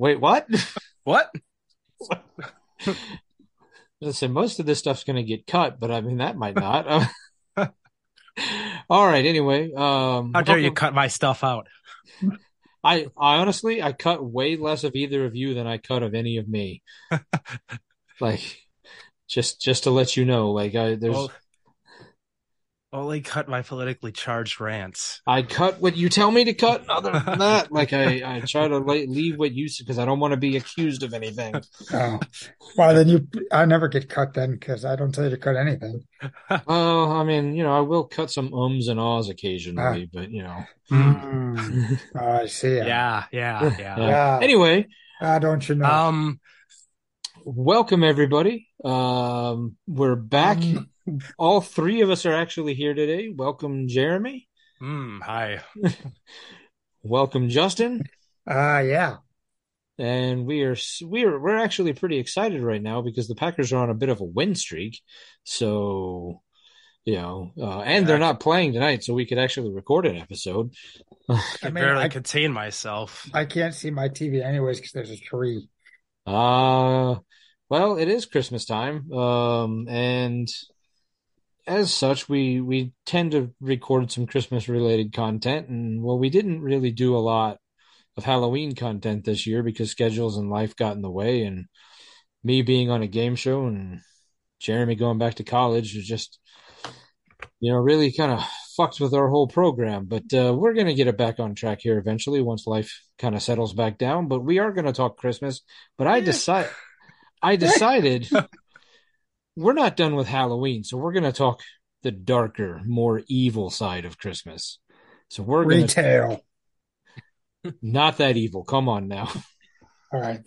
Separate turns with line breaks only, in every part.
Wait, what?
What?
Listen, most of this stuff's going to get cut, but I mean, that might not. All right. Anyway, um,
How dare you cut my stuff out?
I, I honestly, I cut way less of either of you than I cut of any of me. Like, just, just to let you know, like, I, there's,
Oh, only cut my politically charged rants.
I cut what you tell me to cut. Other than that, like, I, I try to like, leave what you said because I don't want to be accused of anything.
Oh. Well, then you, I never get cut then because I don't tell you to cut anything.
Well, I mean, you know, I will cut some ums and ahs occasionally, but you know.
Mm. Oh, I see. it.
Yeah, yeah, yeah.
Yeah.
Yeah.
Anyway,
Ah, don't you know?
Um,
welcome everybody. Um, we're back.
Mm.
All three of us are actually here today. Welcome, Jeremy.
mm, hi.
Welcome, Justin.
Ah, yeah.
And we are we're we're actually pretty excited right now because the Packers are on a bit of a win streak. So, you know, uh, and they're not playing tonight, so we could actually record an episode.
I
I mean,
barely
I,
contain myself.
I can't see my TV anyways because there's a tree.
Uh, well, it is Christmas time. Um, and as such, we we tend to record some Christmas related content. And well, we didn't really do a lot of Halloween content this year because schedules and life got in the way. And me being on a game show and Jeremy going back to college was just, you know, really kind of fucked with our whole program. But uh, we're going to get it back on track here eventually once life kind of settles back down. But we are going to talk Christmas. But I decide, I decided we're not done with Halloween, so we're going to talk the darker, more evil side of Christmas. So we're going to
Retail.
not that evil. Come on now.
All right.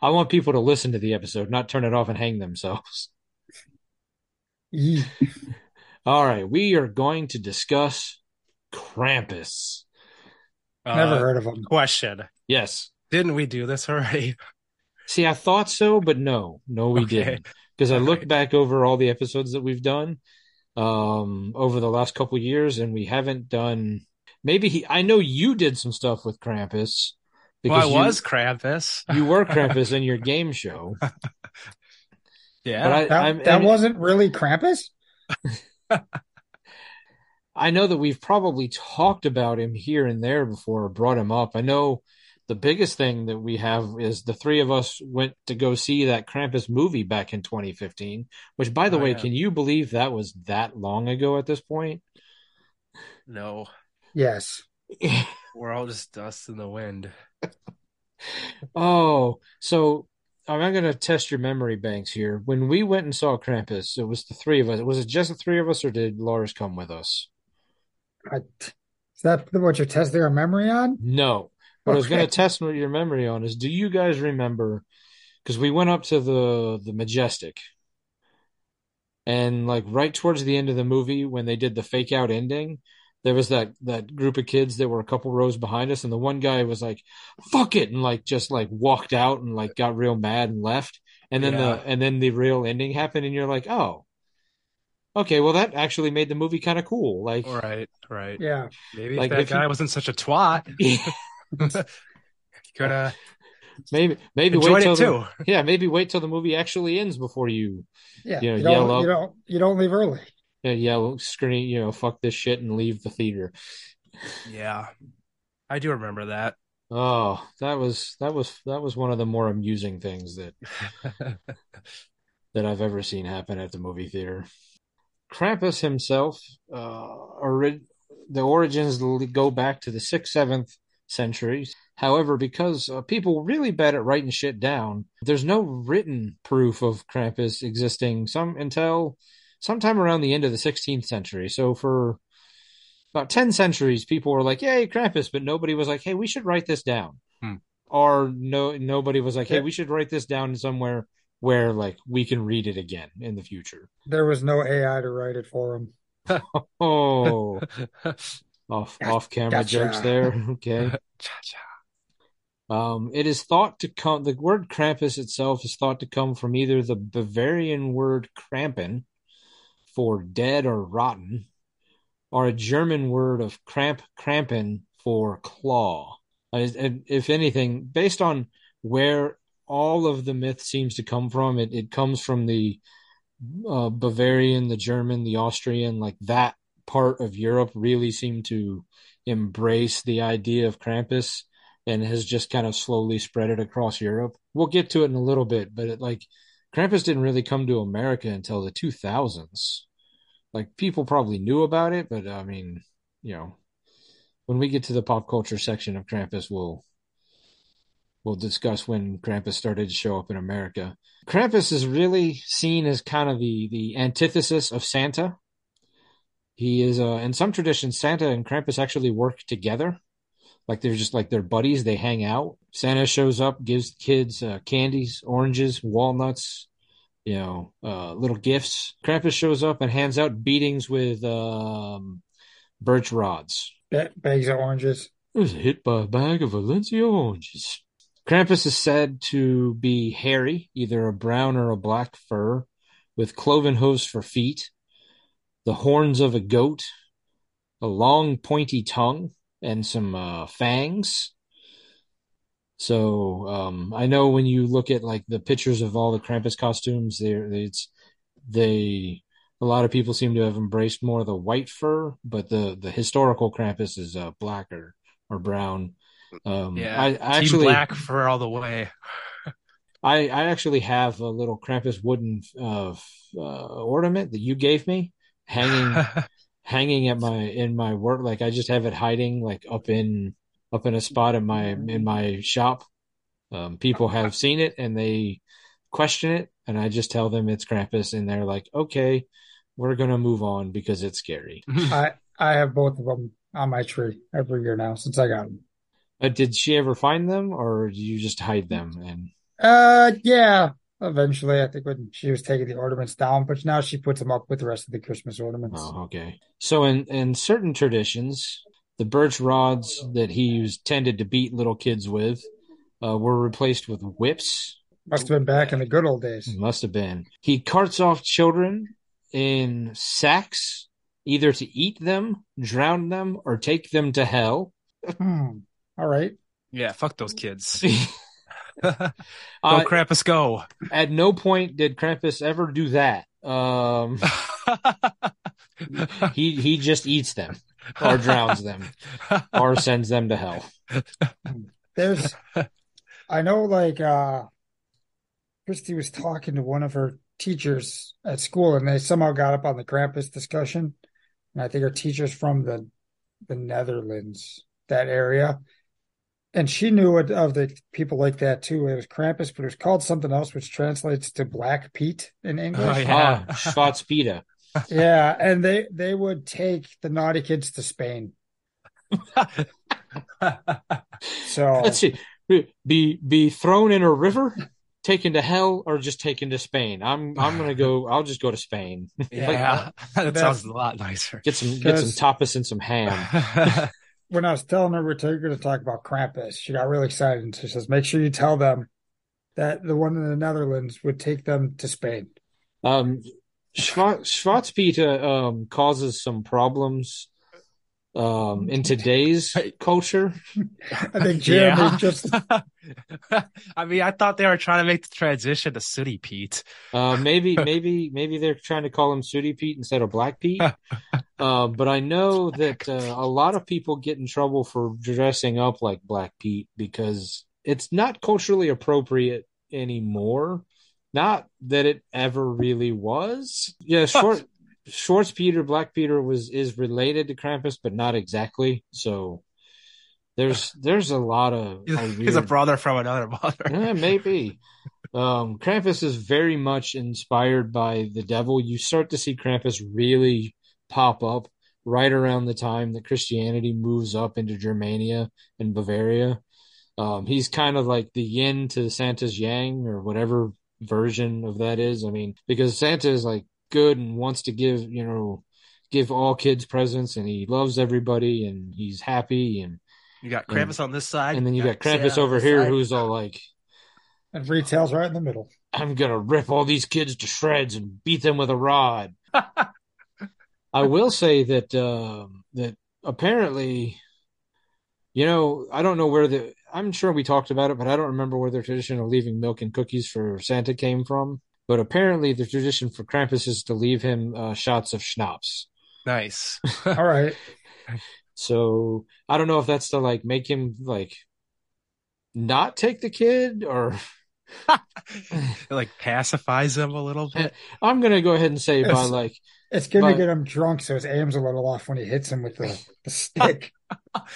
I want people to listen to the episode, not turn it off and hang themselves.
Yee.
All right, we are going to discuss Krampus.
Never
Uh,
heard of them.
Question.
Yes.
Didn't we do this already?
See, I thought so, but no, no, we
Okay.
didn't. Because I
All
looked
right.
back over all the episodes that we've done um, over the last couple years, and we haven't done. Maybe he. I know you did some stuff with Krampus
Well, I
you-
was Krampus.
You, were Krampus in your game show,
Yeah.
but I,
That,
I'm,
that wasn't really Krampus?
I know that we've probably talked about him here and there before, or brought him up. I know the biggest thing that we have is the three of us went to go see that Krampus movie back in 2015, which, by the
Oh,
way,
yeah.
can you believe that was that long ago at this point?
no,
Yes.
we're all just dust in the wind.
Oh, so I'm going to test your memory banks here. When we went and saw Krampus, it was the three of us. Was it just the three of us, or did Lars come with us?
I, is that what you're testing your memory on?
No. What I was going to test your memory on is, do you guys remember? Because we went up to the the Majestic, and like right towards the end of the movie, when they did the fake out ending, there was that that group of kids that were a couple rows behind us, and the one guy was like, "Fuck it," and like just like walked out and like got real mad and left, and then
Yeah.
the and then the real ending happened, and you're like, "Oh, okay, well that actually made the movie kind of cool." Like,
Right, right.
Yeah.
Maybe
Like,
if that
if you-
guy wasn't such a twat, could have
maybe maybe wait till
it
the, yeah, maybe wait till the movie actually ends before you
Yeah.
You know,
You don't,
yell up.
you don't, you don't leave early.
Yeah, yell, scream, you know, fuck this shit and leave the theater.
Yeah, I do remember that.
Oh, that was that was that was one of the more amusing things that that I've ever seen happen at the movie theater. Krampus himself, uh, ori- the origins go back to the sixth, seventh centuries. However, because uh, people were really bad at writing shit down, there's no written proof of Krampus existing some until sometime around the end of the 16th century. So for about 10 centuries, people were like, "Yay, Krampus," but nobody was like, "Hey, we should write this down."
Hmm.
Or no, nobody was like, "Hey,
Yeah.
we should write this down somewhere where like we can read it again in the future."
There was no AI to write it for him.
Oh, off off camera
Gotcha.
jokes there. Okay. Um, it is thought to come, the word Krampus itself is thought to come from either the Bavarian word Krampen for dead or rotten, or a German word of Kramp, Krampen for claw. And if anything, based on where all of the myth seems to come from, it, it comes from the uh, Bavarian, the German, the Austrian, like that part of Europe really seemed to embrace the idea of Krampus and has just kind of slowly spread it across Europe. We'll get to it in a little bit, but it, like Krampus didn't really come to America until the 2000s. Like people probably knew about it, but I mean, you know, when we get to the pop culture section of Krampus, we'll we'll discuss when Krampus started to show up in America. Krampus is really seen as kind of the the antithesis of Santa. He is uh in some traditions Santa and Krampus actually work together. Like they're just like they're buddies, they hang out. Santa shows up, gives kids uh, candies, oranges, walnuts, you know, uh little gifts. Krampus shows up and hands out beatings with um birch rods.
Ba- Bags of oranges.
I was hit by a bag of Valencia oranges. Krampus is said to be hairy, either a brown or a black fur, with cloven hooves for feet, the horns of a goat, a long pointy tongue, and some uh, fangs. So um, I know when you look at like the pictures of all the Krampus costumes, there it's they a lot of people seem to have embraced more of the white fur, but the the historical Krampus is uh, black or, or brown. Um,
Yeah,
I, I actually
Black fur all the way.
I I actually have a little Krampus wooden uh, uh, ornament that you gave me hanging hanging at my in my work. Like I just have it hiding like up in up in a spot in my in my shop. Um, people have seen it and they question it, and I just tell them it's Krampus, and they're like, "Okay, we're gonna move on because it's scary."
I I have both of them on my tree every year now since I got them.
Uh, did she ever find them, or do you just hide them? And
Uh, yeah. Eventually, I think when she was taking the ornaments down, but now she puts them up with the rest of the Christmas ornaments.
oh, okay. So in in certain traditions, the birch rods that he used tended to beat little kids with uh, were replaced with whips.
Must have been back in the good old days.
Must have been. He carts off children in sacks, either to eat them, drown them, or take them to hell.
Hmm. All right.
yeah, fuck those kids. go
Uh,
Krampus, go.
at no point did Krampus ever do that. Um, he he just eats them, or drowns them, or sends them to hell.
There's, I know, like, uh, Christy was talking to one of her teachers at school, and they somehow got up on the Krampus discussion. And I think her teacher's from the the Netherlands, that area. And she knew it, of the people like that too. It was Krampus, but it was called something else, which translates to Black Pete in English.
Oh, yeah.
Ah, Schwarzbiete.
Yeah, and they they would take the naughty kids to Spain. So
Let's see. Be be thrown in a river, taken to hell, or just taken to Spain. I'm I'm gonna go. I'll just go to Spain.
yeah, that sounds a lot nicer.
Get some get some tapas and some ham.
When I was telling her we're going to talk about Krampus, she got really excited and she says, "Make sure you tell them that the one in the Netherlands would take them to Spain."
Um, Schwa- Schwarzbiete um causes some problems um in today's culture.
I think Jeremy
Yeah.
just
I mean, I thought they were trying to make the transition to Sooty Pete.
Uh, maybe maybe maybe they're trying to call him Sooty Pete instead of Black Pete. Uh, but I know that uh, a lot of people get in trouble for dressing up like Black Pete because it's not culturally appropriate anymore. Not that it ever really was. Yeah, short Schwartz Peter, Black Peter was is related to Krampus, but not exactly. So There's there's a lot of
He's,
uh,
he's a brother from another mother.
Eh, maybe. Um, Krampus is very much inspired by the devil. You start to see Krampus really pop up right around the time that Christianity moves up into Germania and Bavaria. Um, he's kind of like the yin to Santa's yang, or whatever version of that is. I mean, because Santa is like good and wants to give, you know, give all kids presents, and he loves everybody, and he's happy, and
You got Krampus on this side,
and then you got
Santa
Krampus over here,
side.
who's all like.
And retail's right in the middle.
I'm gonna rip all these kids to shreds and beat them with a rod. I will say that um, that apparently, you know, I don't know where the. I'm sure we talked about it, but I don't remember where the tradition of leaving milk and cookies for Santa came from. But apparently, the tradition for Krampus is to leave him uh, shots of schnapps.
nice.
All right.
So I don't know if that's to like make him like not take the kid or
like pacifies him a little bit.
I'm gonna go ahead and say by like
It's gonna
But-
get him drunk, so his aim's a little off when he hits him with the, the stick.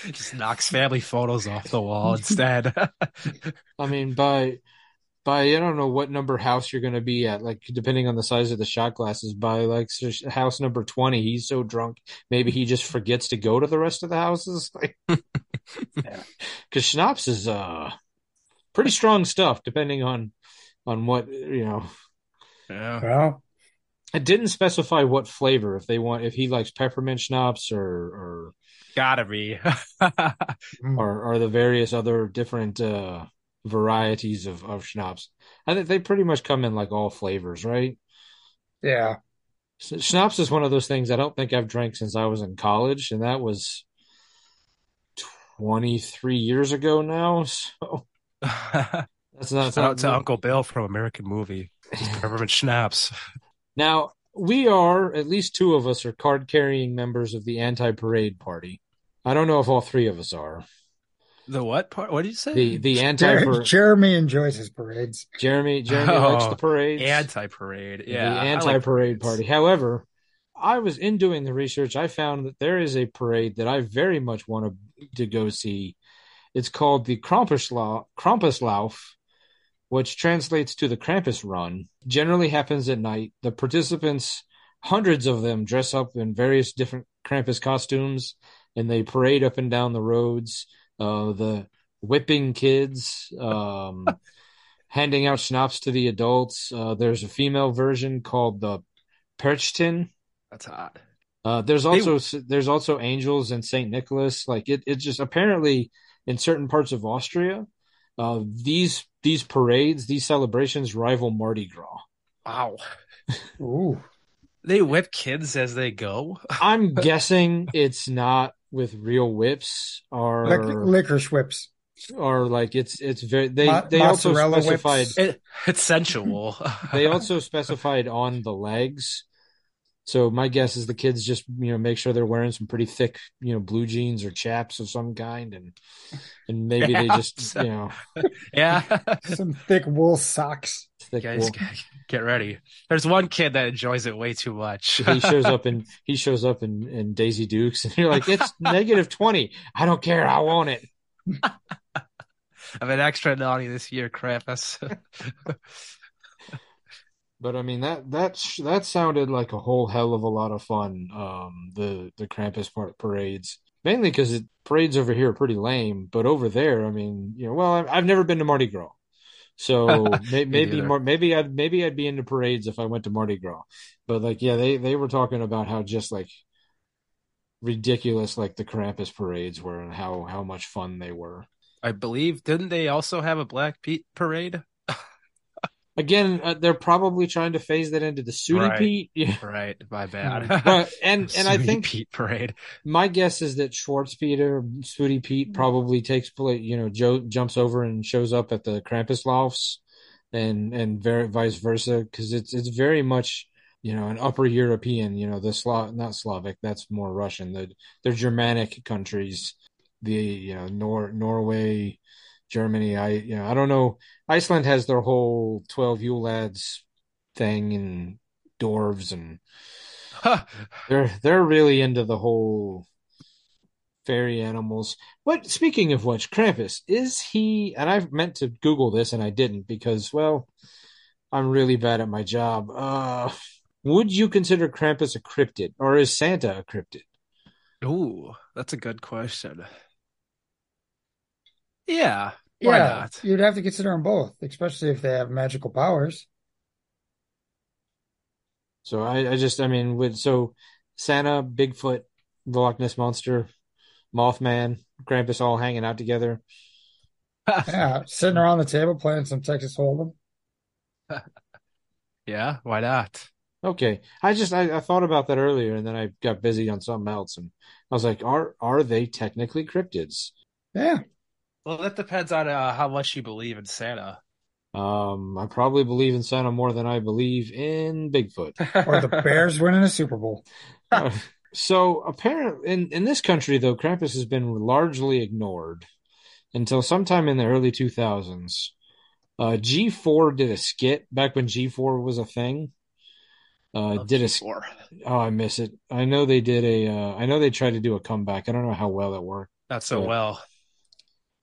Just knocks family photos off the wall instead.
I mean, by by I don't know what number house you're going to be at, like depending on the size of the shot glasses. By like house number twenty, he's so drunk, maybe he just forgets to go to the rest of the houses. Like, because schnapps is uh pretty strong stuff, depending on on what you know.
yeah.
Well,
It didn't specify what flavor. If they want, if he likes peppermint schnapps or or
Gotta be.
or, or the various other different uh varieties of of schnapps. I think they pretty much come in like all flavors, right?
yeah.
S- Schnapps is one of those things I don't think I've drank since I was in college, and that was 23 years ago now. So that's not,
Shout out to Uncle Bill from American Movie. Just peppermint schnapps.
now. We are at least two of us are card carrying members of the anti parade party. I don't know if all three of us are.
The what part? What did you say?
The the anti
Jer- Jeremy enjoys his parades.
Jeremy Jeremy likes
Oh,
the parades.
anti parade. Yeah,
the
I like
anti-parade
parades.
party. However, I was in doing the research. I found that there is a parade that I very much want to, to go see. It's called the Krampuslauf, Krampuslauf, which translates to the Krampus Run. Generally happens at night. The participants, hundreds of them, dress up in various different Krampus costumes, and they parade up and down the roads. Uh, the whipping kids, um, handing out schnapps to the adults. Uh, there's a female version called the Perchtin.
That's hot.
Uh, there's also there's also angels and Saint Nicholas. Like it, it just apparently in certain parts of Austria, uh, these these parades, these celebrations rival Mardi Gras.
Wow.
Ooh.
They whip kids as they go.
I'm guessing it's not with real whips or
Lic- licorice whips.
or like it's it's very they
Mo-
they also
mozzarella
specified.
It, it's sensual.
they also specified on the legs. So my guess is the kids just you know make sure they're wearing some pretty thick you know blue jeans or chaps of some kind and and maybe they just you know
yeah.
Some thick wool socks.
thick
Guys,
wool.
get, get ready. There's one kid that enjoys it way too much.
he shows up in he shows up in, in Daisy Dukes and you're like it's negative 20 I don't care I want it
I'm an extra naughty this year, Krampus.
but I mean that that that sounded like a whole hell of a lot of fun um the the Krampus par- parades mainly because parades over here are pretty lame but over there I mean you know well I've, I've never been to Mardi Gras so may, maybe
neither.
more maybe I'd maybe I'd be into parades if I went to Mardi Gras but like yeah they they were talking about how just like ridiculous like the Krampus parades were and how how much fun they were
I believe, didn't they also have a Black Pete parade?
Again uh, they're probably trying to phase that into the Sooty
Right.
Pete yeah
Right, my bad.
but and and I think
Pete parade.
my guess is that Schwartz Peter, Sooty Pete probably takes place, you know, Joe jumps over and shows up at the Krampus lofts and, and very, vice versa. Cause it's, it's very much, you know, an upper European, you know, the Slav, not Slavic, that's more Russian. The, they're Germanic countries, the, you know, Nor, Norway, Germany. I, you know, I don't know. Iceland has their whole 12 Yule lads thing and dwarves and, they're they're really into the whole fairy animals. What speaking of which, Krampus, is he and I've meant to Google this and I didn't because well, I'm really bad at my job. Uh would you consider Krampus a cryptid or is Santa a cryptid?
Ooh, that's a good question. Yeah, why
Yeah,
not?
you'd have to consider them both, especially if they have magical powers.
So I, I just I mean with so Santa, Bigfoot, the Loch Ness monster, Mothman, Krampus all hanging out together.
Yeah, sitting around the table playing some Texas Hold'em.
Yeah, why not?
Okay. I just I, I thought about that earlier and then I got busy on something else and I was like, are are they technically cryptids?
Yeah,
Well, that depends on uh, how much you believe in Santa.
Um, I probably believe in Santa more than I believe in Bigfoot.
or the Bears winning a Super Bowl.
Uh, so apparently in, in this country though, Krampus has been largely ignored until sometime in the early 2000s. Uh, G4 did a skit back when G4 was a thing. Uh, did a,
G4.
oh, I miss it. I know they did a, uh, I know they tried to do a comeback. I don't know how well it worked.
Not so
Yeah.
well.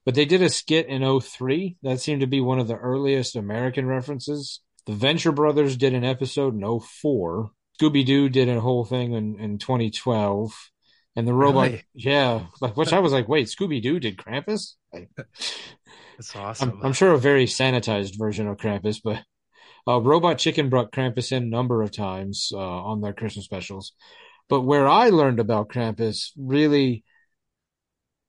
But they did a skit in 03. That seemed to be one of the earliest American references. The Venture Brothers did an episode in 04. Scooby Doo did a whole thing in, in 2012. And the robot,
Really?
yeah, like which I was like, wait, Scooby Doo did Krampus? Like,
That's awesome.
I'm, I'm sure a very sanitized version of Krampus, but uh, Robot Chicken brought Krampus in a number of times uh, on their Christmas specials. But where I learned about Krampus really,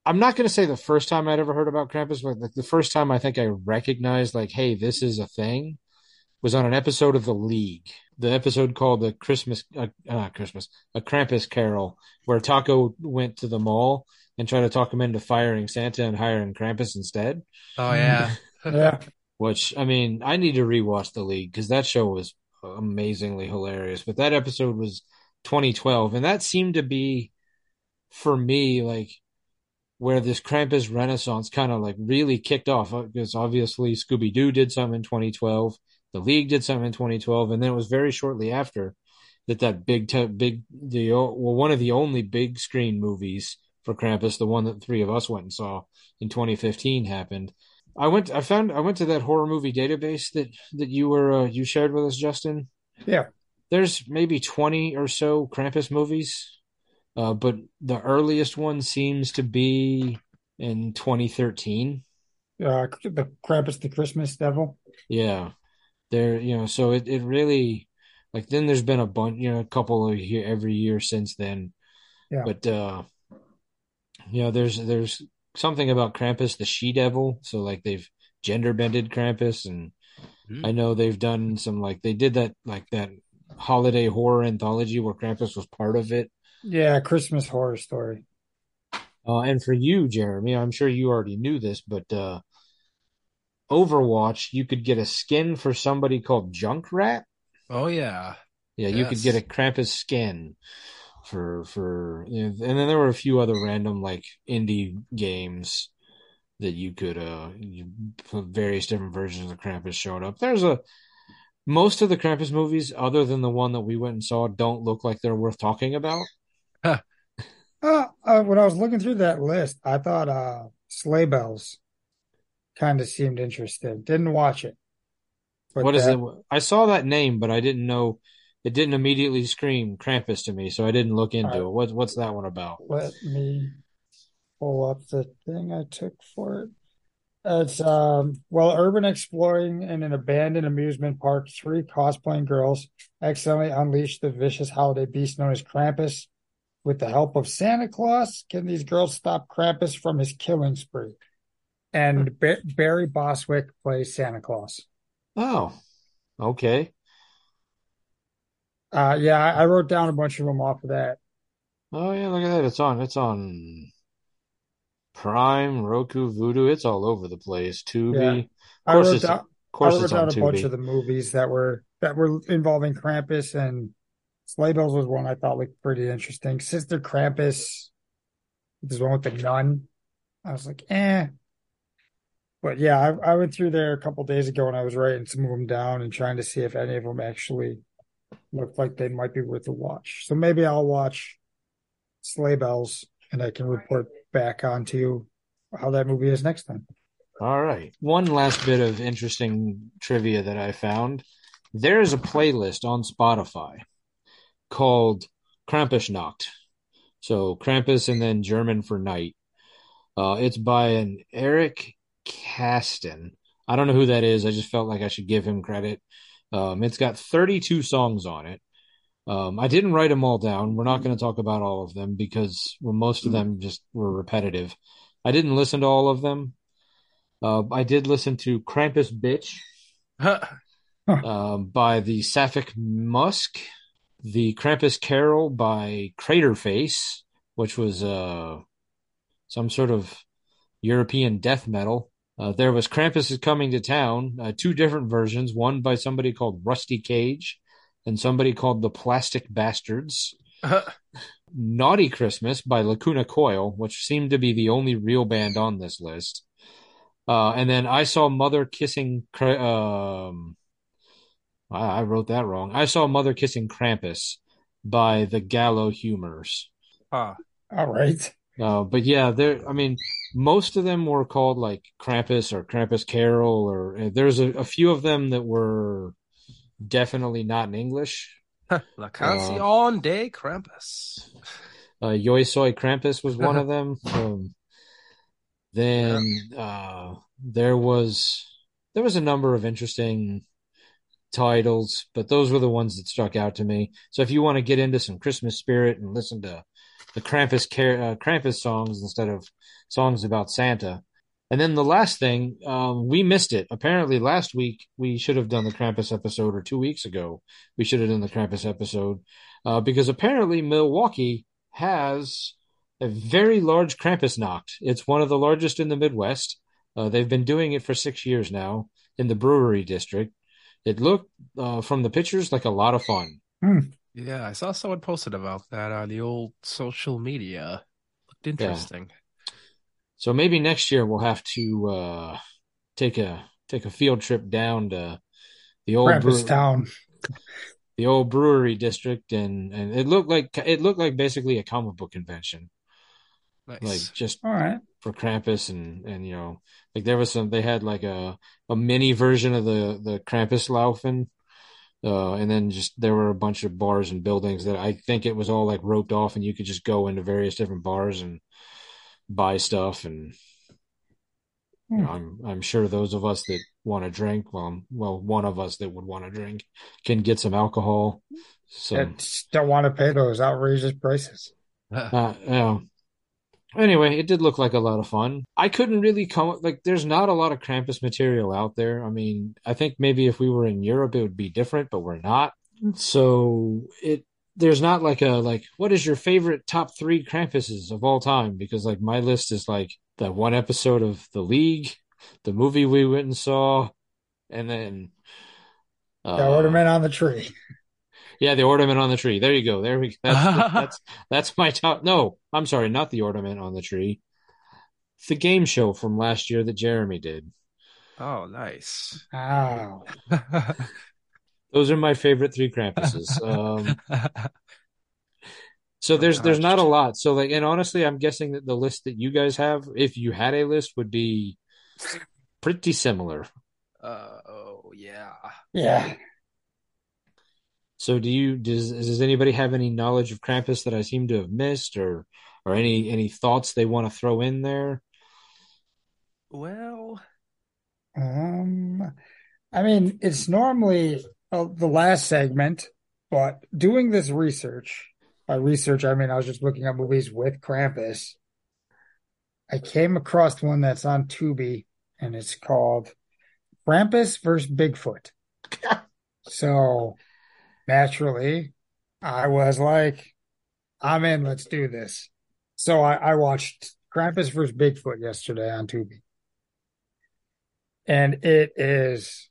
I'm not going to say the first time I'd ever heard about Krampus, but like the first time I think I recognized, like, hey, this is a thing, was on an episode of The League. The episode called the Christmas, uh, uh, Christmas, a Krampus Carol, where Taco went to the mall and tried to talk him into firing Santa and hiring Krampus instead.
oh yeah.
Yeah,
Which I mean, I need to rewatch The League because that show was amazingly hilarious. But that episode was 2012, and that seemed to be for me like where this Krampus renaissance kind of like really kicked off. uh, Because obviously Scooby Doo did something in 2012, The League did something in 2012, and then it was very shortly after that that big te- big the well one of the only big screen movies for Krampus, the one that three of us went and saw in 2015 happened. I went. I found. I went to that horror movie database that that you were uh, you shared with us, Justin.
yeah.
There's maybe twenty or so Krampus movies, uh, but the earliest one seems to be in 2013.
Uh, the Krampus, the Christmas Devil.
Yeah, there. You know, so it it really like then there's been a bunch. You know, a couple of year every year since then.
Yeah.
But uh, you know, there's there's something about Krampus, the she devil. So like they've gender bended Krampus and.
Hmm.
I know they've done some like they did that like that holiday horror anthology where Krampus was part of it.
Yeah, Christmas horror story.
Uh, and for you, Jeremy, I'm sure you already knew this, but uh, Overwatch, you could get a skin for somebody called Junkrat.
Oh yeah.
Yeah, you could get a Krampus skin for for, and then there were a few other random like indie games that you could uh you, various different versions of Krampus showed up. There's a most of the Krampus movies, other than the one that we went and saw, don't look like they're worth talking about.
Uh, uh, when I was looking through that list, I thought uh, Sleigh Bells kind of seemed interesting. Didn't watch it. But
What is
that-
it? I saw that name, but I didn't know. It didn't immediately scream Krampus to me, so I didn't look into
Alright.
it. What what's that one about?
Let me pull up the thing I took for it. It's um while urban exploring in an abandoned amusement park, three cosplaying girls accidentally unleash the vicious holiday beast known as Krampus. With the help of Santa Claus, can these girls stop Krampus from his killing spree? And Ba- Barry Bostwick plays Santa Claus.
Oh, okay.
Uh, yeah, I, wrote down a bunch of them off of that.
Oh yeah, look at that. It's on. It's on Prime, Roku, Vudu. It's all over the place. Tubi.
I
Of course
wrote
it's
down,
of course
I wrote
it's on
down a bunch of the movies that were that were involving Krampus and Sleigh Bells was one I thought looked pretty interesting. Sister Krampus, this one with the nun. I was like, eh. But yeah, I, I went through there a couple days ago and I was writing some of them down and trying to see if any of them actually looked like they might be worth a watch. So maybe I'll watch Sleigh Bells and I can report back onto how that movie is next time.
All right. One last bit of interesting trivia that I found. There is a playlist on Spotify called Krampusnacht. So Krampus and then German for night. Uh, it's by an Eric Kasten. I don't know who that is. I just felt like I should give him credit. Um, it's got 32 songs on it. Um, I didn't write them all down. We're not going to talk about all of them because well, most of them just were repetitive. I didn't listen to all of them. Uh, I did listen to Krampus Bitch um, by the Sapphic Musk, the Krampus Carol by Craterface, which was uh, some sort of European death metal. Uh, there was Krampus is Coming to Town, uh, two different versions, one by somebody called Rusty Cage and somebody called the Plastic Bastards. Naughty Christmas by Lacuna Coil, which seemed to be the only real band on this list. Uh, and then I saw Mother Kissing. Um, I wrote that wrong. I saw Mother Kissing Krampus by the Gallo Humors.
Huh.
All right.
Uh, but yeah, there. I mean, most of them were called like Krampus or Krampus Carol, or uh, there's a, a few of them that were definitely not in English.
La Canción de Krampus.
Uh, Yo Soy Krampus was one of them. Um, then uh, there was there was a number of interesting titles, but those were the ones that struck out to me. So if you want to get into some Christmas spirit and listen to the Krampus uh, Krampus songs instead of songs about Santa. And then the last thing, um, we missed it. Apparently, last week we should have done the Krampus episode, or two weeks ago we should have done the Krampus episode, uh, because apparently Milwaukee has a very large Krampus Krampusnacht. It's one of the largest in the Midwest. Uh, they've been doing it for six years now in the brewery district. It looked uh, from the pictures like a lot of fun.
Hmm.
Yeah, I saw someone posted about that on the old social media. Looked interesting.
Yeah. So maybe next year we'll have to uh, take a take a field trip down to the old
Krampus town,
the old brewery district, and and it looked like it looked like basically a comic book convention,
Nice.
like just
all right.
for Krampus and and you know like there was some they had like a a mini version of the the Krampus Laufen. Uh, and then just there were a bunch of bars and buildings that I think it was all like roped off, and you could just go into various different bars and buy stuff. And you know, I'm I'm sure those of us that want to drink, well, well, one of us that would want to drink can get some alcohol. So
don't want to pay those outrageous prices.
uh, yeah. Anyway, it did look like a lot of fun. I couldn't really come like there's not a lot of Krampus material out there. I mean, I think maybe if we were in Europe it would be different, but we're not. So it there's not like a like what is your favorite top 3 Krampuses of all time because like my list is like that one episode of The League, the movie we went and saw, and then uh,
The ornament on the tree.
Yeah, the ornament on the tree. There you go. There we. That's that's that's my top. No, I'm sorry, not the ornament on the tree. The game show from last year that Jeremy did.
oh, nice.
Wow.
Those are my favorite three Krampuses. Um, so there's there's not a lot. So like, and honestly, I'm guessing that the list that you guys have, if you had a list, would be pretty similar.
uh, oh, yeah.
yeah.
So do you does does anybody have any knowledge of Krampus that I seem to have missed, or or any any thoughts they want to throw in there?
Well,
Um, I mean, it's normally uh, the last segment, but doing this research, by research, I mean, I was just looking at movies with Krampus. I came across one that's on Tubi and it's called Krampus versus Bigfoot. so naturally, I was like, I'm in, let's do this. So I, I watched Krampus versus Bigfoot yesterday on Tubi and it is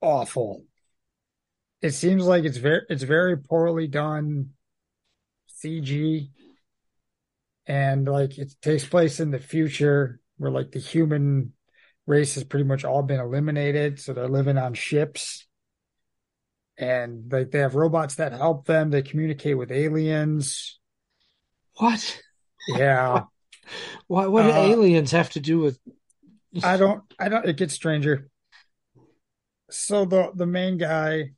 awful. It seems like it's very it's very poorly done CG and like it takes place in the future where like the human race has pretty much all been eliminated so they're living on ships and like they have robots that help them they communicate with aliens
What?
yeah
What what do
Uh,
aliens have to do with?
I don't, I don't, it gets stranger. So the, the main guy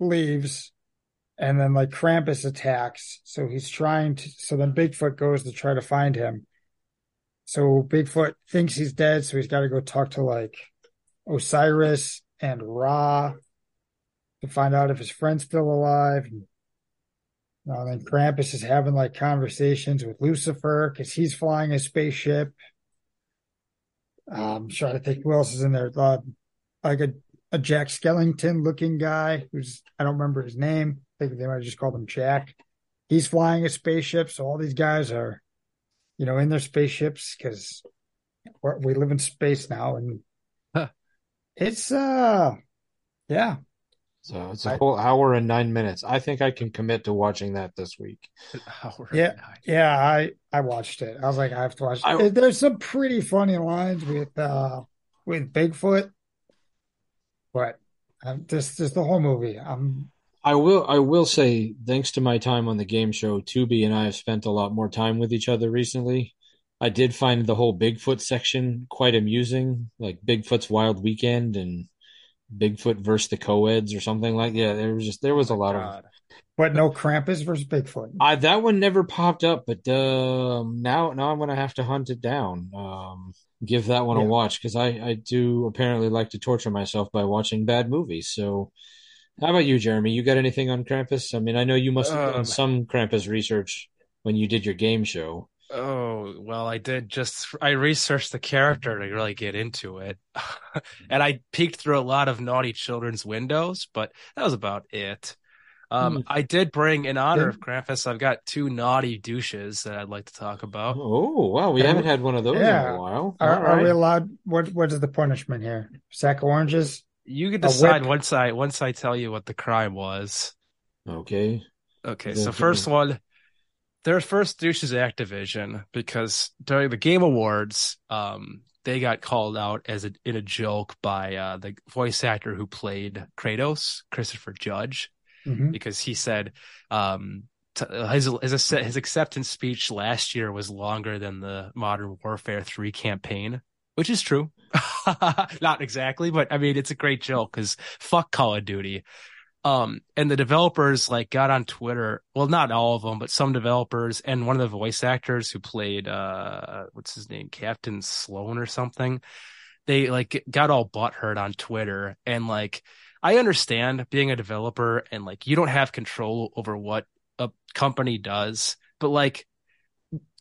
leaves and then like Krampus attacks. So he's trying to, so then Bigfoot goes to try to find him. So Bigfoot thinks he's dead. So he's got to go talk to like Osiris and Ra to find out if his friend's still alive. And uh, then Krampus is having like conversations with Lucifer because he's flying a spaceship. I'm trying to think who else is in there. Uh, like a, a Jack Skellington looking guy who's, I don't remember his name. I think they might have just called him Jack. He's flying a spaceship. So all these guys are, you know, in their spaceships because we live in space now. And
Huh.
it's, uh, yeah,
So it's a
I-
whole hour and nine minutes. I think I can commit to watching that this week.
Yeah.
nine.
Yeah, I I watched it. I was like, I have to watch.
I-
There's some pretty funny lines with uh with Bigfoot, but um, this is the whole movie. I'm
I will I will say, thanks to my time on the game show, Tubi and I have spent a lot more time with each other recently. I did find the whole Bigfoot section quite amusing, like Bigfoot's Wild Weekend and Bigfoot versus the Coeds or something like that. yeah, there was just there was a lot of
but no Krampus versus Bigfoot.
I that one never popped up, but um now now I'm gonna have to hunt it down. Um give that one a watch because I I do apparently like to torture myself by watching bad movies. So how about you, Jeremy? You got anything on Krampus? I mean, I know you must have done
Um,
some Krampus research when you did your game show.
Oh, well, I did just I researched the character to really get into it. and I peeked through a lot of naughty children's windows, but that was about it. Um,
Hmm.
I did bring in honor of
Did-
Krampus, I've got two naughty douches that I'd like to talk about.
Oh, wow, we
Yeah.
haven't had one of those in
Yeah.
a while.
Are,
All
are we allowed? What what is the punishment here? Sack of oranges?
You can
A
decide once I once I tell you what the crime was.
Okay.
Okay,
The-
so first one, their first douche is Activision because during the Game Awards, um, they got called out as a in a joke by uh, the voice actor who played Kratos, Christopher Judge,
Mhm.
because he said um, t- his his his acceptance speech last year was longer than the Modern Warfare 3 campaign, which is true. Not exactly, but I mean it's a great joke because fuck Call of Duty. Um, and the developers like got on Twitter. Well, not all of them, but some developers and one of the voice actors who played, uh, what's his name? Captain Sloan or something. They like got all butthurt on Twitter and like, I understand being a developer and like you don't have control over what a company does, but like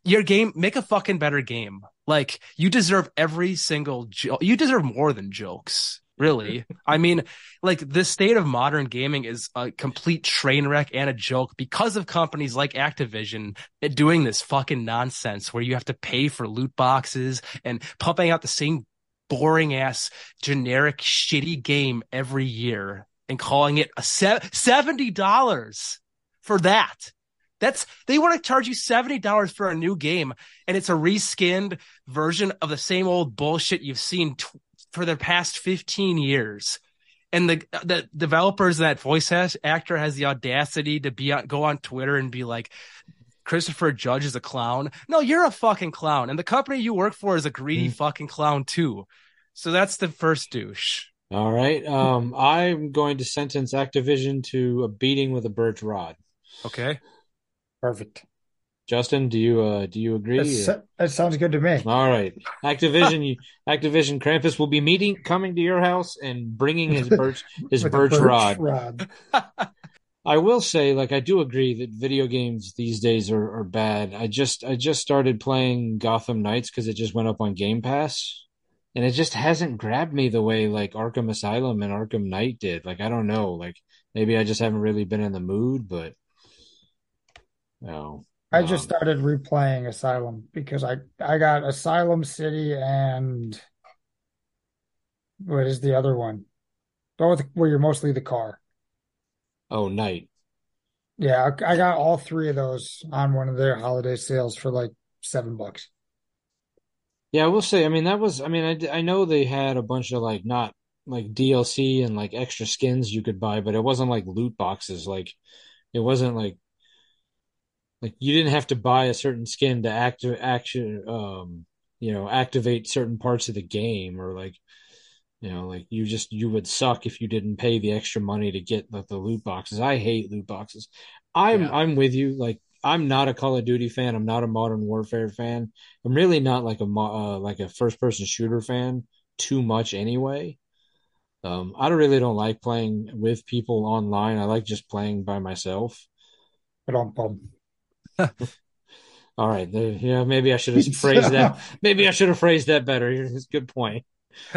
your game, make a fucking better game. Like you deserve every single. You deserve more than jokes, really. I mean, like the state of modern gaming is a complete train wreck and a joke because of companies like Activision doing this fucking nonsense where you have to pay for loot boxes and pumping out the same boring ass generic shitty game every year and calling it a se- $70 for that. That's they want to charge you $70 for a new game and it's a reskinned version of the same old bullshit you've seen for the past 15 years. And the the developers that voice has, actor has the audacity to be on, go on Twitter and be like Christopher Judge is a clown. No, you're a fucking clown and the company you work for is a greedy
Mm.
fucking clown too. So that's the first douche.
All right. Um, I'm going to sentence Activision to a beating with a birch rod.
Okay.
Perfect.
Justin, do you uh do you agree?
That sounds good to me.
All right. Activision, Activision Krampus will be meeting, coming to your house and bringing his birch, his
a
birch, rod.
rod.
I will say, like, I do agree that video games these days are, are bad. I just, I just started playing Gotham Knights because it just went up on Game Pass, and it just hasn't grabbed me the way like Arkham Asylum and Arkham Knight did. Like, I don't know, like maybe I just haven't really been in the mood, but no.
I just
Um,
started replaying Asylum because I I got Asylum City and what is the other one? Both where you're mostly the car.
Oh, night.
Yeah, I, I got all three of those on one of their holiday sales for like seven bucks.
Yeah, I will say, I mean, that was, I mean, I, I know they had a bunch of like not like DLC and like extra skins you could buy, but it wasn't like loot boxes. Like, it wasn't like, like you didn't have to buy a certain skin to active action um you know activate certain parts of the game or like you know like you just you would suck if you didn't pay the extra money to get like the loot boxes. I hate loot boxes. I'm
Yeah.
i'm with you. Like i'm not a call of duty fan. I'm not a modern warfare fan. I'm really not like a mo- uh, like a first person shooter fan too much anyway. Um i don't really don't like playing with people online. I like just playing by myself.
But bum.
All right. Yeah, maybe I should have phrased that. Maybe I should have phrased that better. It's a good point.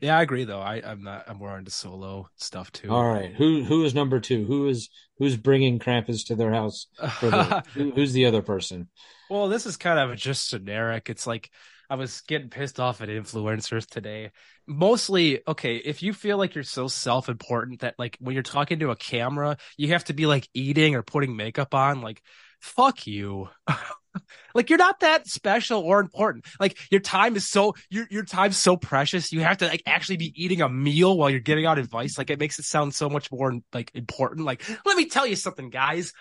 yeah, I agree though. I, I'm not. I'm more into solo stuff too.
All right. Who who is number two? Who is who's bringing Krampus to their house? For the, who, who's the other person?
Well, this is kind of just generic. It's like I was getting pissed off at influencers today. Mostly, okay, if you feel like you're so self-important that like when you're talking to a camera, you have to be like eating or putting makeup on, like fuck you. like you're not that special or important. Like your time is so your your time's so precious. You have to like actually be eating a meal while you're giving out advice. Like it makes it sound so much more like important. Like, let me tell you something, guys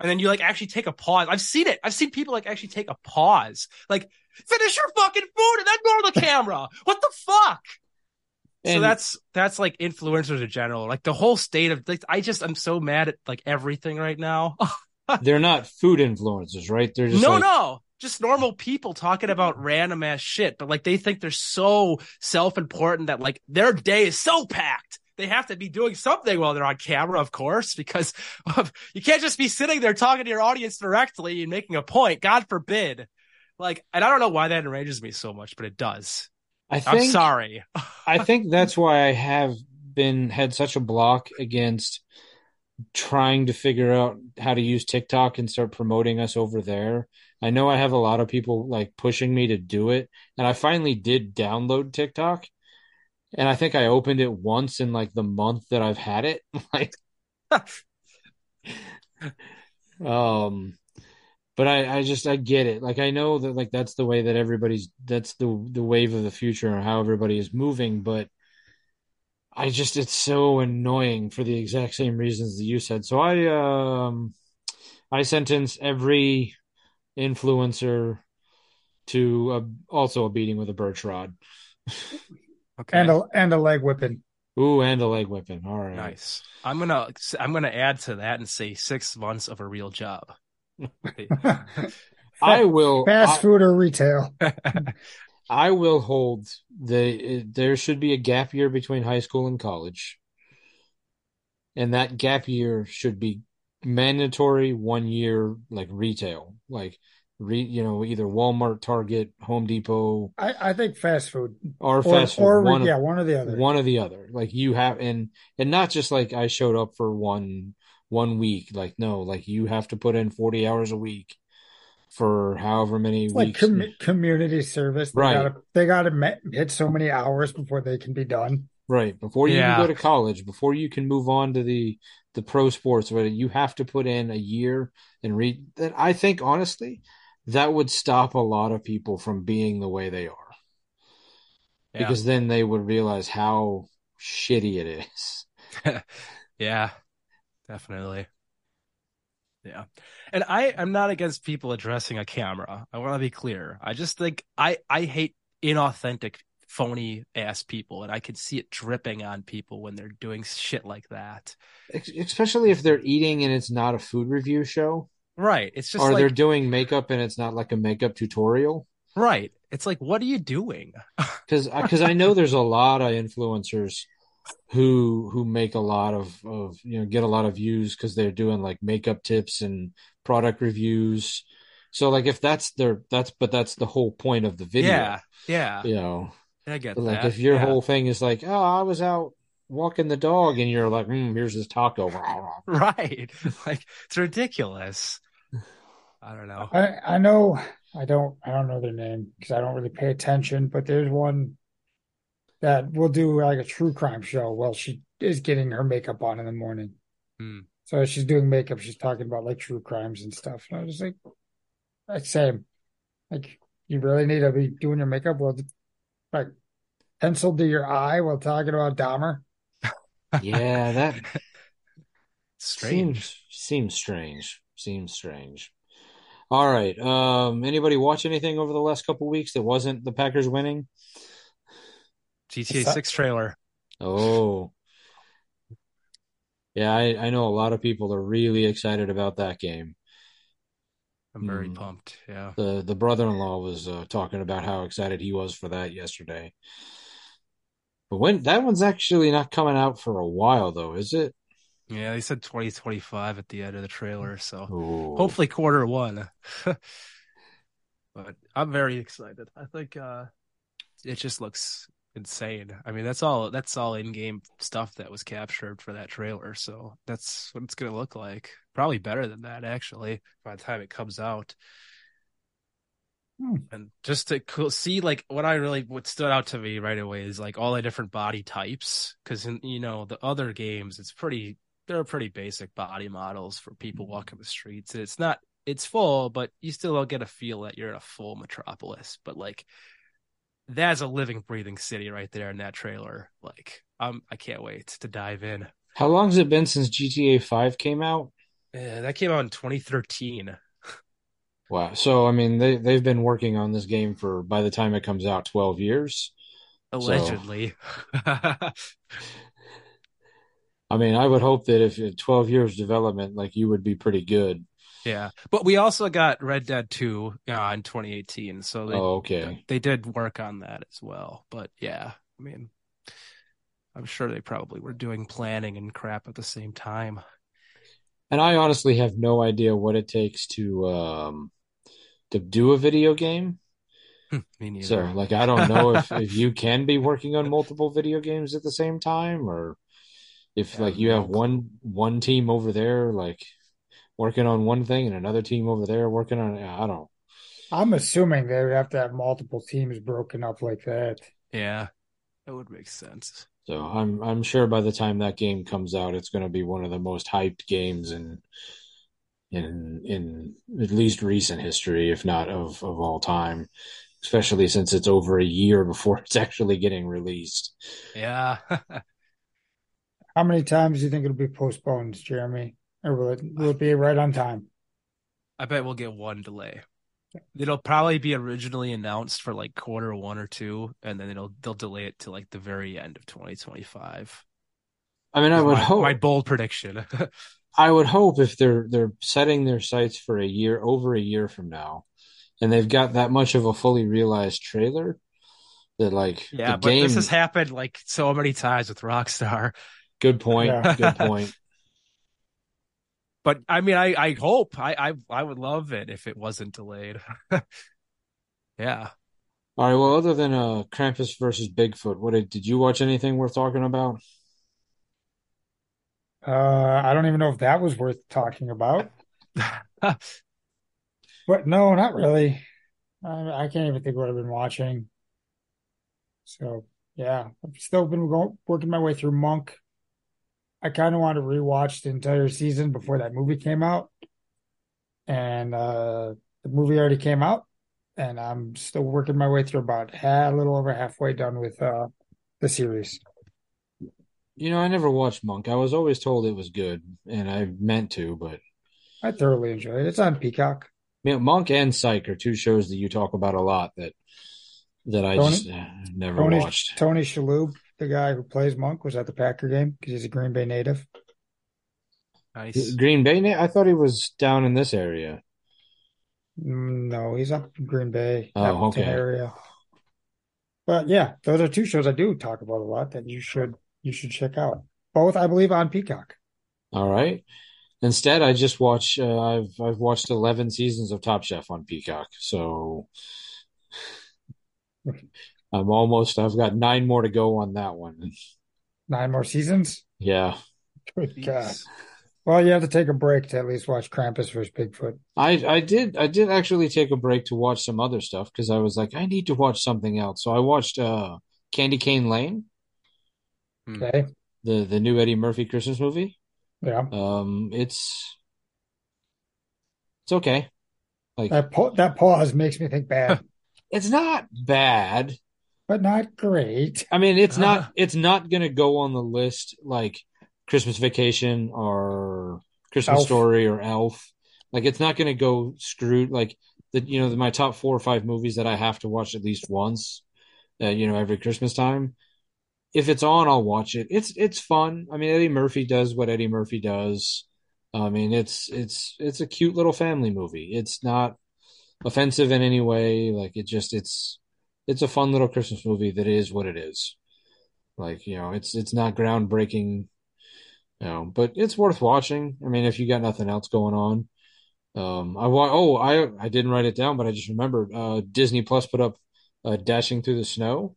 and then you like actually take a pause. I've seen it. I've seen people like actually take a pause, like finish your fucking food and then go to the camera. What the fuck? so that's that's like influencers in general. Like the whole state of like I just I'm so mad at like everything right now.
They're not food influencers, right? They're just
no,
like,
no. Just normal people talking about random ass shit, but like they think they're so self-important that like their day is so packed. They have to be doing something while they're on camera, of course, because you can't just be sitting there talking to your audience directly and making a point. God forbid. Like, and I don't know why that enrages me so much, but it does.
I
I'm sorry.
I think that's why I have been had such a block against trying to figure out how to use TikTok and start promoting us over there. I know I have a lot of people like pushing me to do it, and I finally did download TikTok. And I think I opened it once in like the month that I've had it. Like um but I, I just I get it. Like I know that like that's the way that everybody's that's the the wave of the future and how everybody is moving, but I just it's so annoying for the exact same reasons that you said. So I um I sentence every influencer to a, also a beating with a birch rod.
Okay.
and a and a leg whipping.
Ooh, and a leg whipping. All right.
nice. I'm gonna I'm gonna add to that and say six months of a real job.
I will
Fast
I-
food or retail.
I will hold the there should be a gap year between high school and college. And that gap year should be mandatory one year like retail. Like re you know, either Walmart, Target, Home Depot,
I, I think fast food
or
or
fast food.
or
one,
yeah,
of,
one or the other.
one or the other. Like you have and and not just like I showed up for one one week. Like no, like you have to put in 40 hours a week for however many
like
weeks.
com- community service. They
Right.
gotta they gotta met, hit so many hours before they can be done.
Right. Before you
Yeah.
can go to college, before you can move on to the the pro sports, right? you have to put in a year and read that I think honestly that would stop a lot of people from being the way they are.
Yeah.
Because then they would realize how shitty it is.
Yeah, definitely. Yeah. And I am not against people addressing a camera. I want to be clear. I just think I I hate inauthentic phony ass people and I can see it dripping on people when they're doing shit like that.
Especially if they're eating and it's not a food review show,
Right. It's just
or they're doing makeup and it's not like a makeup tutorial.
right. It's like what are you doing?
because because uh, I know there's a lot of influencers who who make a lot of of you know get a lot of views because they're doing like makeup tips and product reviews. So like if that's their that's but that's the whole point of the video.
Yeah. Yeah.
You know,
I get
But, like
that.
if your
Yeah.
whole thing is like, oh, I was out walking the dog, and you're like, mm, here's this taco.
right. Like it's ridiculous. I don't know.
I I know I don't I don't know their name because I don't really pay attention, but there's one that we'll do like a true crime show. while she is getting her makeup on in the morning.
Hmm.
So she's doing makeup, she's talking about like true crimes and stuff. And I was just like, like same. Like you really need to be doing your makeup while like pencil to your eye while talking about Dahmer.
yeah, that
Strange.
Seems seems strange. Seems strange. All right. Um, anybody watch anything over the last couple weeks that wasn't the Packers winning?
GTA 6 trailer.
Oh. Yeah, I, I know a lot of people are really excited about that game.
I'm very
Hmm.
pumped. Yeah.
The the brother-in-law was uh, talking about how excited he was for that yesterday. But when that one's actually not coming out for a while though, is it?
Yeah, they said 2025 at the end of the trailer, so
Ooh.
hopefully quarter one. but I'm very excited. I think uh it just looks insane. I mean, that's all that's all in-game stuff that was captured for that trailer, so that's what it's going to look like. Probably better than that actually by the time it comes out.
Hmm.
And just to see like what I really what stood out to me right away is like all the different body types because in you know the other games it's pretty they're pretty basic body models for people walking the streets. And it's not it's full, but you still don't get a feel that you're in a full metropolis. But like that's a living, breathing city right there in that trailer. Like I'm I can't wait to dive in.
How long has it been since GTA 5 came out?
Yeah, that came out in 2013.
Wow. So I mean they they've been working on this game for by the time it comes out 12 years.
Allegedly.
I mean, I would hope that if 12 years development like you would be pretty good.
Yeah. But we also got Red Dead 2 uh, in 2018. So they,
Oh, okay.
they did work on that as well. But yeah, I mean, I'm sure they probably were doing planning and crap at the same time.
And I honestly have no idea what it takes to um to do a video game.
Me neither.
So like I don't know if if you can be working on multiple video games at the same time or if
Yeah,
like you have
no.
one one team over there like working on one thing and another team over there working on I don't
I'm assuming they would have to have multiple teams broken up like that.
Yeah, that would make sense.
So I'm I'm sure by the time that game comes out, it's going to be one of the most hyped games in in in at least recent history, if not of of all time. Especially since it's over a year before it's actually getting released.
Yeah.
How many times do you think it'll be postponed, Jeremy? Or will it, will it be right on time?
I bet we'll get one delay. It'll probably be originally announced for like quarter one or two, and then it'll they'll delay it to like the very end of 2025.
I mean, I would
my,
hope
my bold prediction.
I would hope if they're they're setting their sights for a year over a year from now, and they've got that much of a fully realized trailer that like
yeah,
the
but
game.
this has happened like so many times with Rockstar.
Good point.
Yeah.
Good point.
But I mean, I I hope I I I would love it if it wasn't delayed. yeah.
All right. Well, other than uh Krampus versus Bigfoot, what did did you watch anything worth talking about?
Uh, I don't even know if that was worth talking about. But no, not really. I, I can't even think what I've been watching. So yeah, I've still been going, working my way through Monk. I kind of want to rewatch the entire season before that movie came out. And uh the movie already came out, and I'm still working my way through about ha- a little over halfway done with uh the series.
You know, I never watched Monk. I was always told it was good, and I meant to, but
I thoroughly enjoyed it. It's on Peacock.
you know, Monk and Psych are two shows that you talk about a lot that that I
Tony-
just uh, never
Tony
watched.
Tony Shalhoub, the guy who plays Monk, was at the Packer game because he's a Green Bay native.
Nice.
Green Bay? Na- I thought he was down in this area.
Mm, No, he's up in Green Bay,
Oh, okay.
area. But yeah, those are two shows I do talk about a lot that you should you should check out. Both, I believe, on Peacock.
All right. Instead, I just watch. Uh, I've I've watched eleven seasons of Top Chef on Peacock, so I'm almost. I've got nine more to go on that one.
Nine more seasons.
Yeah,
Good God. Well, you have to take a break to at least watch Krampus versus Bigfoot.
I I did I did actually take a break to watch some other stuff because I was like I need to watch something else. So I watched uh Candy Cane Lane,
Okay.
the the new Eddie Murphy Christmas movie.
Yeah.
Um, it's it's okay. Like
That pa- that pause makes me think bad,
it's not bad.
But not great.
I mean, it's not it's not gonna go on the list like Christmas Vacation or Christmas
Elf.
Story or Elf. Like it's not going to go screwed. Like the you know my top four or five movies that I have to watch at least once. Uh, you know every Christmas time. If it's on, I'll watch it. It's it's fun. I mean Eddie Murphy does what Eddie Murphy does. I mean it's it's it's a cute little family movie. It's not offensive in any way. Like it just it's it's a fun little Christmas movie that is what it is. Like you know it's it's not groundbreaking you know, but it's worth watching. I mean, if you got nothing else going on. Um, I wa- oh, I I didn't write it down, but I just remembered. Uh, Disney Plus put up uh, Dashing Through the Snow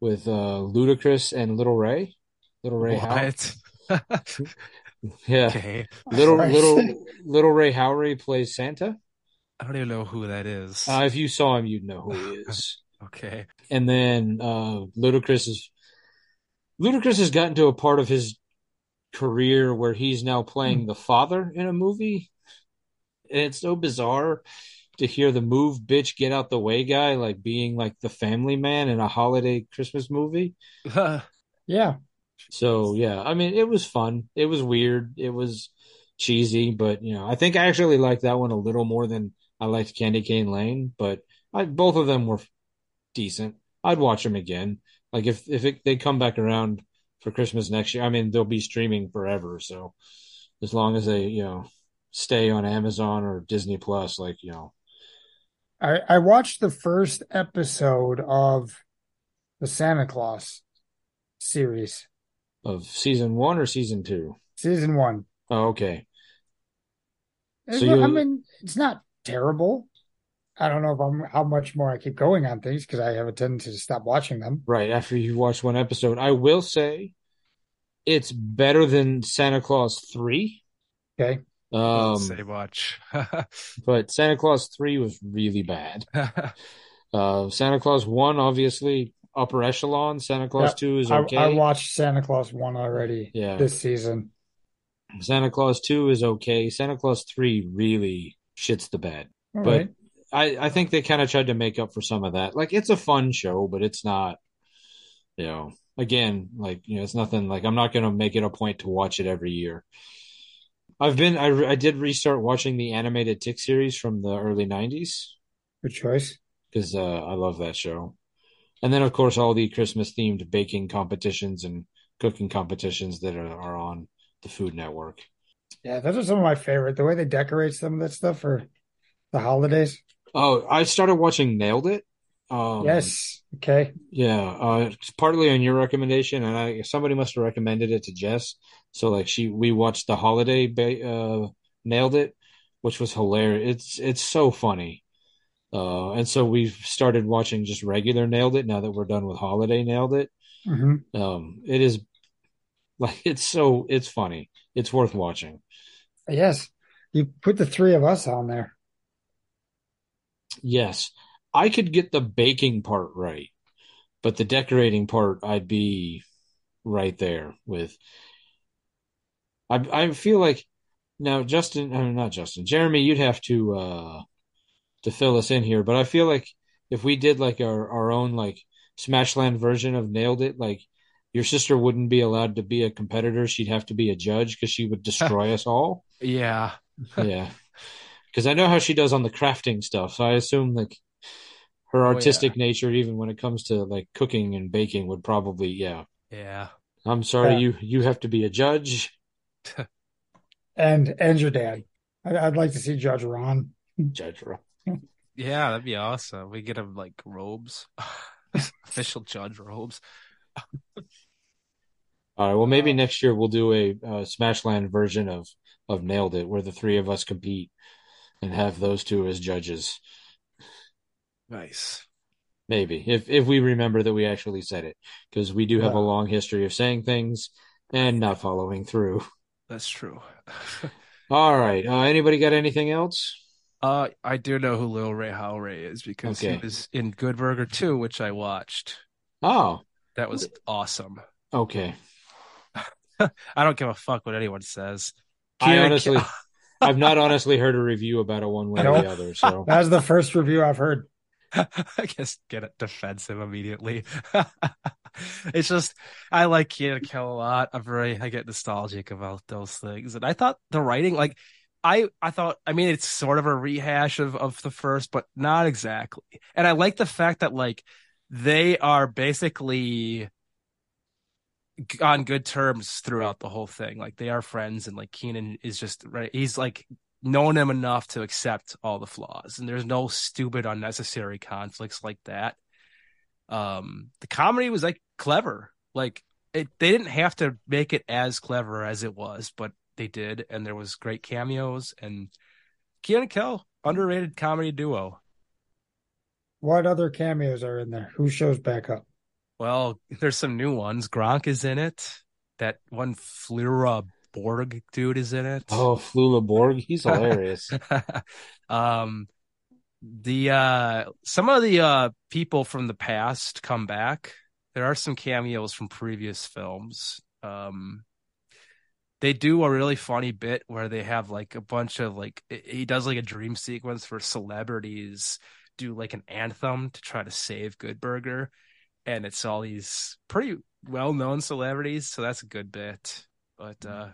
with uh, Ludacris and Little Ray. Little Ray How.
What?
Yeah.
okay.
Little
Right.
little little Rel Howery plays Santa.
I don't even know who that is.
Uh, if you saw him, you'd know who he is.
Okay.
And then uh, Ludacris is Ludacris has gotten to a part of his career where he's now playing the father in a movie, and it's so bizarre to hear the "move, bitch, get out the way" guy like being like the family man in a holiday Christmas movie.
Yeah.
So yeah, I mean, it was fun. It was weird. It was cheesy, but you know, I think I actually liked that one a little more than I liked Candy Cane Lane. But I, both of them were decent. I'd watch them again. Like if if it, they come back around for Christmas next year, I mean, they'll be streaming forever. So as long as they you know stay on Amazon or Disney Plus, like you know,
I, I watched the first episode of the Santa Claus series,
of season one or season two.
season one.
Oh, okay. So
I mean, it's not terrible. I don't know if I'm how much more I keep going on things because I have a tendency to stop watching them.
Right after you watch one episode, I will say it's better than Santa Claus three.
Okay.
Um,
Say watch,
but Santa Claus three was really bad. Uh, Santa Claus one, obviously upper echelon. Santa Claus
Yeah,
two is
I,
okay.
I watched Santa Claus one already
Yeah.
this season.
Santa Claus two is okay. Santa Claus three really shits the bed.
All
But
right.
I, I think they kind of tried to make up for some of that. Like it's a fun show, but it's not, you know, again, like, you know, it's nothing like I'm not going to make it a point to watch it every year. I've been, I, I did restart watching the animated Tick series from the early 90s
Good choice.
because uh, I love that show. And then, of course, all the Christmas themed baking competitions and cooking competitions that are, are on the Food Network.
Yeah, those are some of my favorite. The way they decorate some of that stuff for the holidays.
Oh, I started watching Nailed It. Um,
yes. Okay.
Yeah, uh, it's partly on your recommendation, and I somebody must have recommended it to Jess. So like she, we watched the holiday, ba- uh, nailed it, which was hilarious. It's it's so funny, uh, and so we've started watching just regular nailed it now that we're done with holiday nailed it.
hmm
Um, it is like it's so it's funny. It's worth watching.
Yes. You put the three of us on there.
Yes, I could get the baking part right, but the decorating part, I'd be right there with. I I feel like now Justin, I mean, not Justin, Jeremy, you'd have to uh to fill us in here, but I feel like if we did like our our own like Smashland version of Nailed It, like your sister wouldn't be allowed to be a competitor; she'd have to be a judge because she would destroy us all.
yeah.
Yeah. Because I know how she does on the crafting stuff. So I assume like her
Oh, yeah.
artistic nature, even when it comes to like cooking and baking, would probably, yeah.
Yeah.
I'm sorry,
Yeah.
you you have to be a judge.
And and your dad. I, I'd like to see Judge Ron.
Judge Ro-
Yeah, that'd be awesome. We get him like robes, official judge robes.
All right. Well, maybe
Uh,
next year we'll do a uh, Smashland version of of Nailed It, where the three of us compete and have those two as judges.
Nice.
Maybe if if we remember that we actually said it, because we do have a long history of saying things and not following through.
That's true.
All right. Uh, anybody got anything else?
Uh, I do know who Lil Rel Howery is because
Okay.
he was in Good Burger 2, which I watched.
Oh,
That was awesome.
okay.
I don't give a fuck what anyone says.
I
Kieran-
honestly, I've not honestly heard a review about it one way or the other. So
That's the first review I've heard.
I guess get it defensive immediately. it's just I like Kenan Kel a lot. I'm very I get nostalgic about those things, and I thought the writing, like I I thought, I mean, it's sort of a rehash of of the first, but not exactly. And I like the fact that like they are basically on good terms throughout the whole thing. Like they are friends, and like Kenan is just right. He's like known him enough to accept all the flaws, and there's no stupid, unnecessary conflicts like that. Um, the comedy was like clever. Like it, they didn't have to make it as clever as it was, but they did, and there was great cameos and Kenan Kel, underrated comedy duo.
What other cameos are in there? Who shows back up?
Well, there's some new ones. Gronk is in it. That one Fleur Borg dude is in it.
Oh, Flula Borg, he's hilarious.
um, the uh, some of the uh people from the past come back. There are some cameos from previous films. Um, they do a really funny bit where they have like a bunch of like he does like a dream sequence for celebrities do like an anthem to try to save Good Burger, and it's all these pretty well known celebrities, so that's a good bit. But uh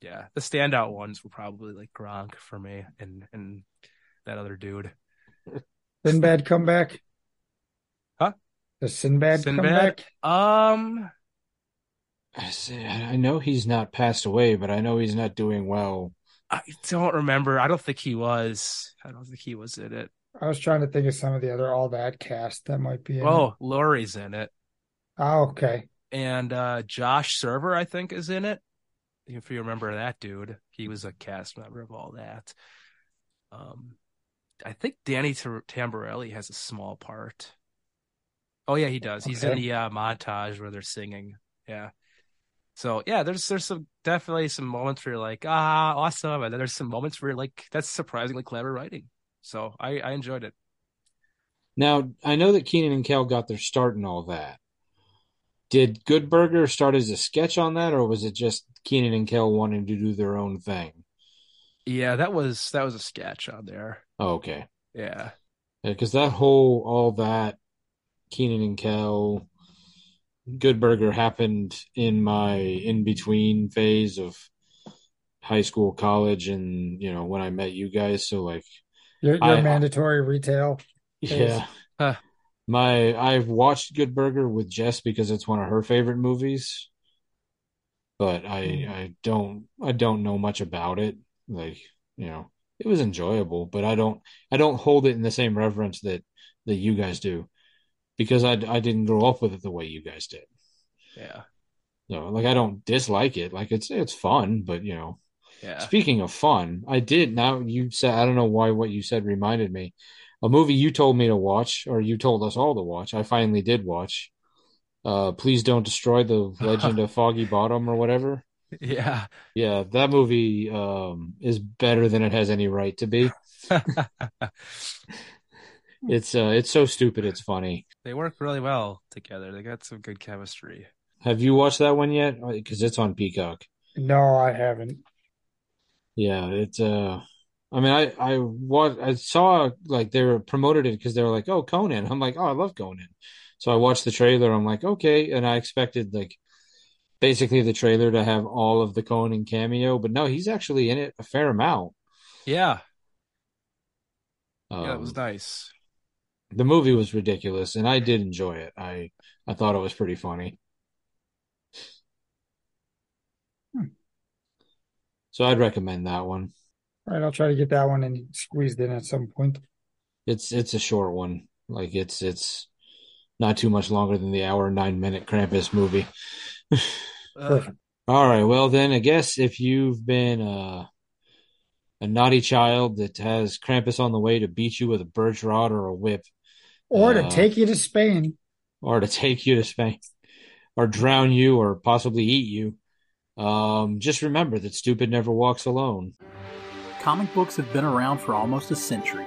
yeah, the standout ones were probably like Gronk for me and and that other dude.
Sinbad comeback?
Huh?
The Sinbad,
Sinbad?
comeback?
Um
I say- I know he's not passed away, but I know he's not doing well.
I don't remember. I don't think he was. I don't think he was in it.
I was trying to think of some of the other all that cast that might be it.
Oh, Lori's in it.
Oh, okay.
And uh Josh Server, I think, is in it. If you remember that dude, he was a cast member of all that. Um I think Danny Tamborelli has a small part. Oh yeah, he does. He's in the uh, montage where they're singing. Yeah. So yeah, there's there's some definitely some moments where you're like, ah, awesome, and then there's some moments where you're like, that's surprisingly clever writing. So I I enjoyed it.
Now, I know that Kenan and Kel got their start and all that. Did Good Burger start as a sketch on that, or was it just Kenan and Kel wanting to do their own thing?
Yeah, that was that was a sketch on there.
Oh, okay.
Yeah.
Because that whole, all that Kenan and Kel, Good Burger happened in my in between phase of high school, college, and, you know, when I met you guys. So, like,
Your, your
I-
mandatory retail.
Yeah.
Huh.
My I've watched Good Burger with Jess because it's one of her favorite movies. But I
Hmm.
I don't I don't know much about it. Like, you know, it was enjoyable, but I don't I don't hold it in the same reverence that that you guys do because I I didn't grow up with it the way you guys did.
Yeah.
No, like I don't dislike it. Like it's it's fun, but you know,
Yeah.
Speaking of fun, I did. Now you said I don't know why what you said reminded me. A movie you told me to watch, or you told us all to watch. I finally did watch. Uh, please don't destroy the Legend of Foggy Bottom or whatever.
Yeah.
Yeah, that movie um is better than it has any right to be. It's uh it's so stupid it's funny.
they work really well together. They got some good chemistry.
Have you watched that one yet? Because it's on Peacock.
No, I haven't.
Yeah, it's uh I mean I I what I saw like they were promoted it because they were like, "Oh, Conan." I'm like, "Oh, I love Conan." So I watched the trailer. I'm like, "Okay," and I expected like basically the trailer to have all of the Conan cameo, but no, he's actually in it a fair amount.
Yeah.
Um,
Yeah, it was nice.
the movie was ridiculous, and I did enjoy it. I I thought it was pretty funny.
Hmm.
So I'd recommend that one.
All right, I'll try to get that one and squeezed in at some point.
It's it's a short one. Like it's it's not too much longer than the hour nine minute Krampus movie.
Uh,
Perfect.
All right, well then I guess if you've been uh, a naughty child that has Krampus on the way to beat you with a birch rod or a whip,
Or to
Uh,
take you to Spain.
or to take you to Spain, or drown you, or possibly eat you, um, just remember that stupid never walks alone.
Comic books have been around for almost a century,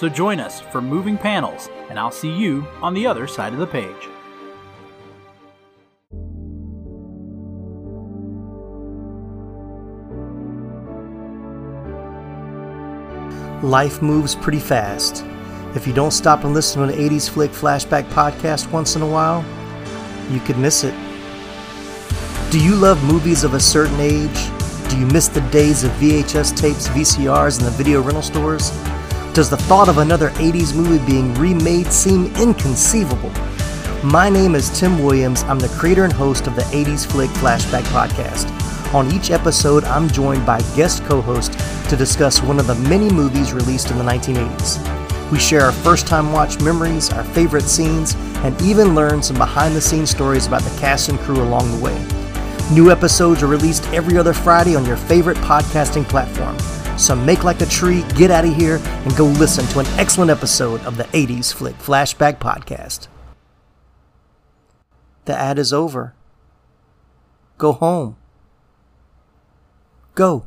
So join us for Moving Panels, and I'll see you on the other side of the page.
Life moves pretty fast. If you don't stop and listen to an 80s Flick Flashback podcast once in a while, you could miss it. Do you love movies of a certain age? Do you miss the days of VHS tapes, VCRs, and the video rental stores? Does the thought of another 80s movie being remade seem inconceivable? My name is Tim Williams. I'm the creator and host of the 80s Flick Flashback Podcast. On each episode, I'm joined by guest co host to discuss one of the many movies released in the 1980s. We share our first time watch memories, our favorite scenes, and even learn some behind the scenes stories about the cast and crew along the way. New episodes are released every other Friday on your favorite podcasting platform. So make like a tree, get out of here, and go listen to an excellent episode of the 80s Flick Flashback Podcast. The ad is over. Go home. Go.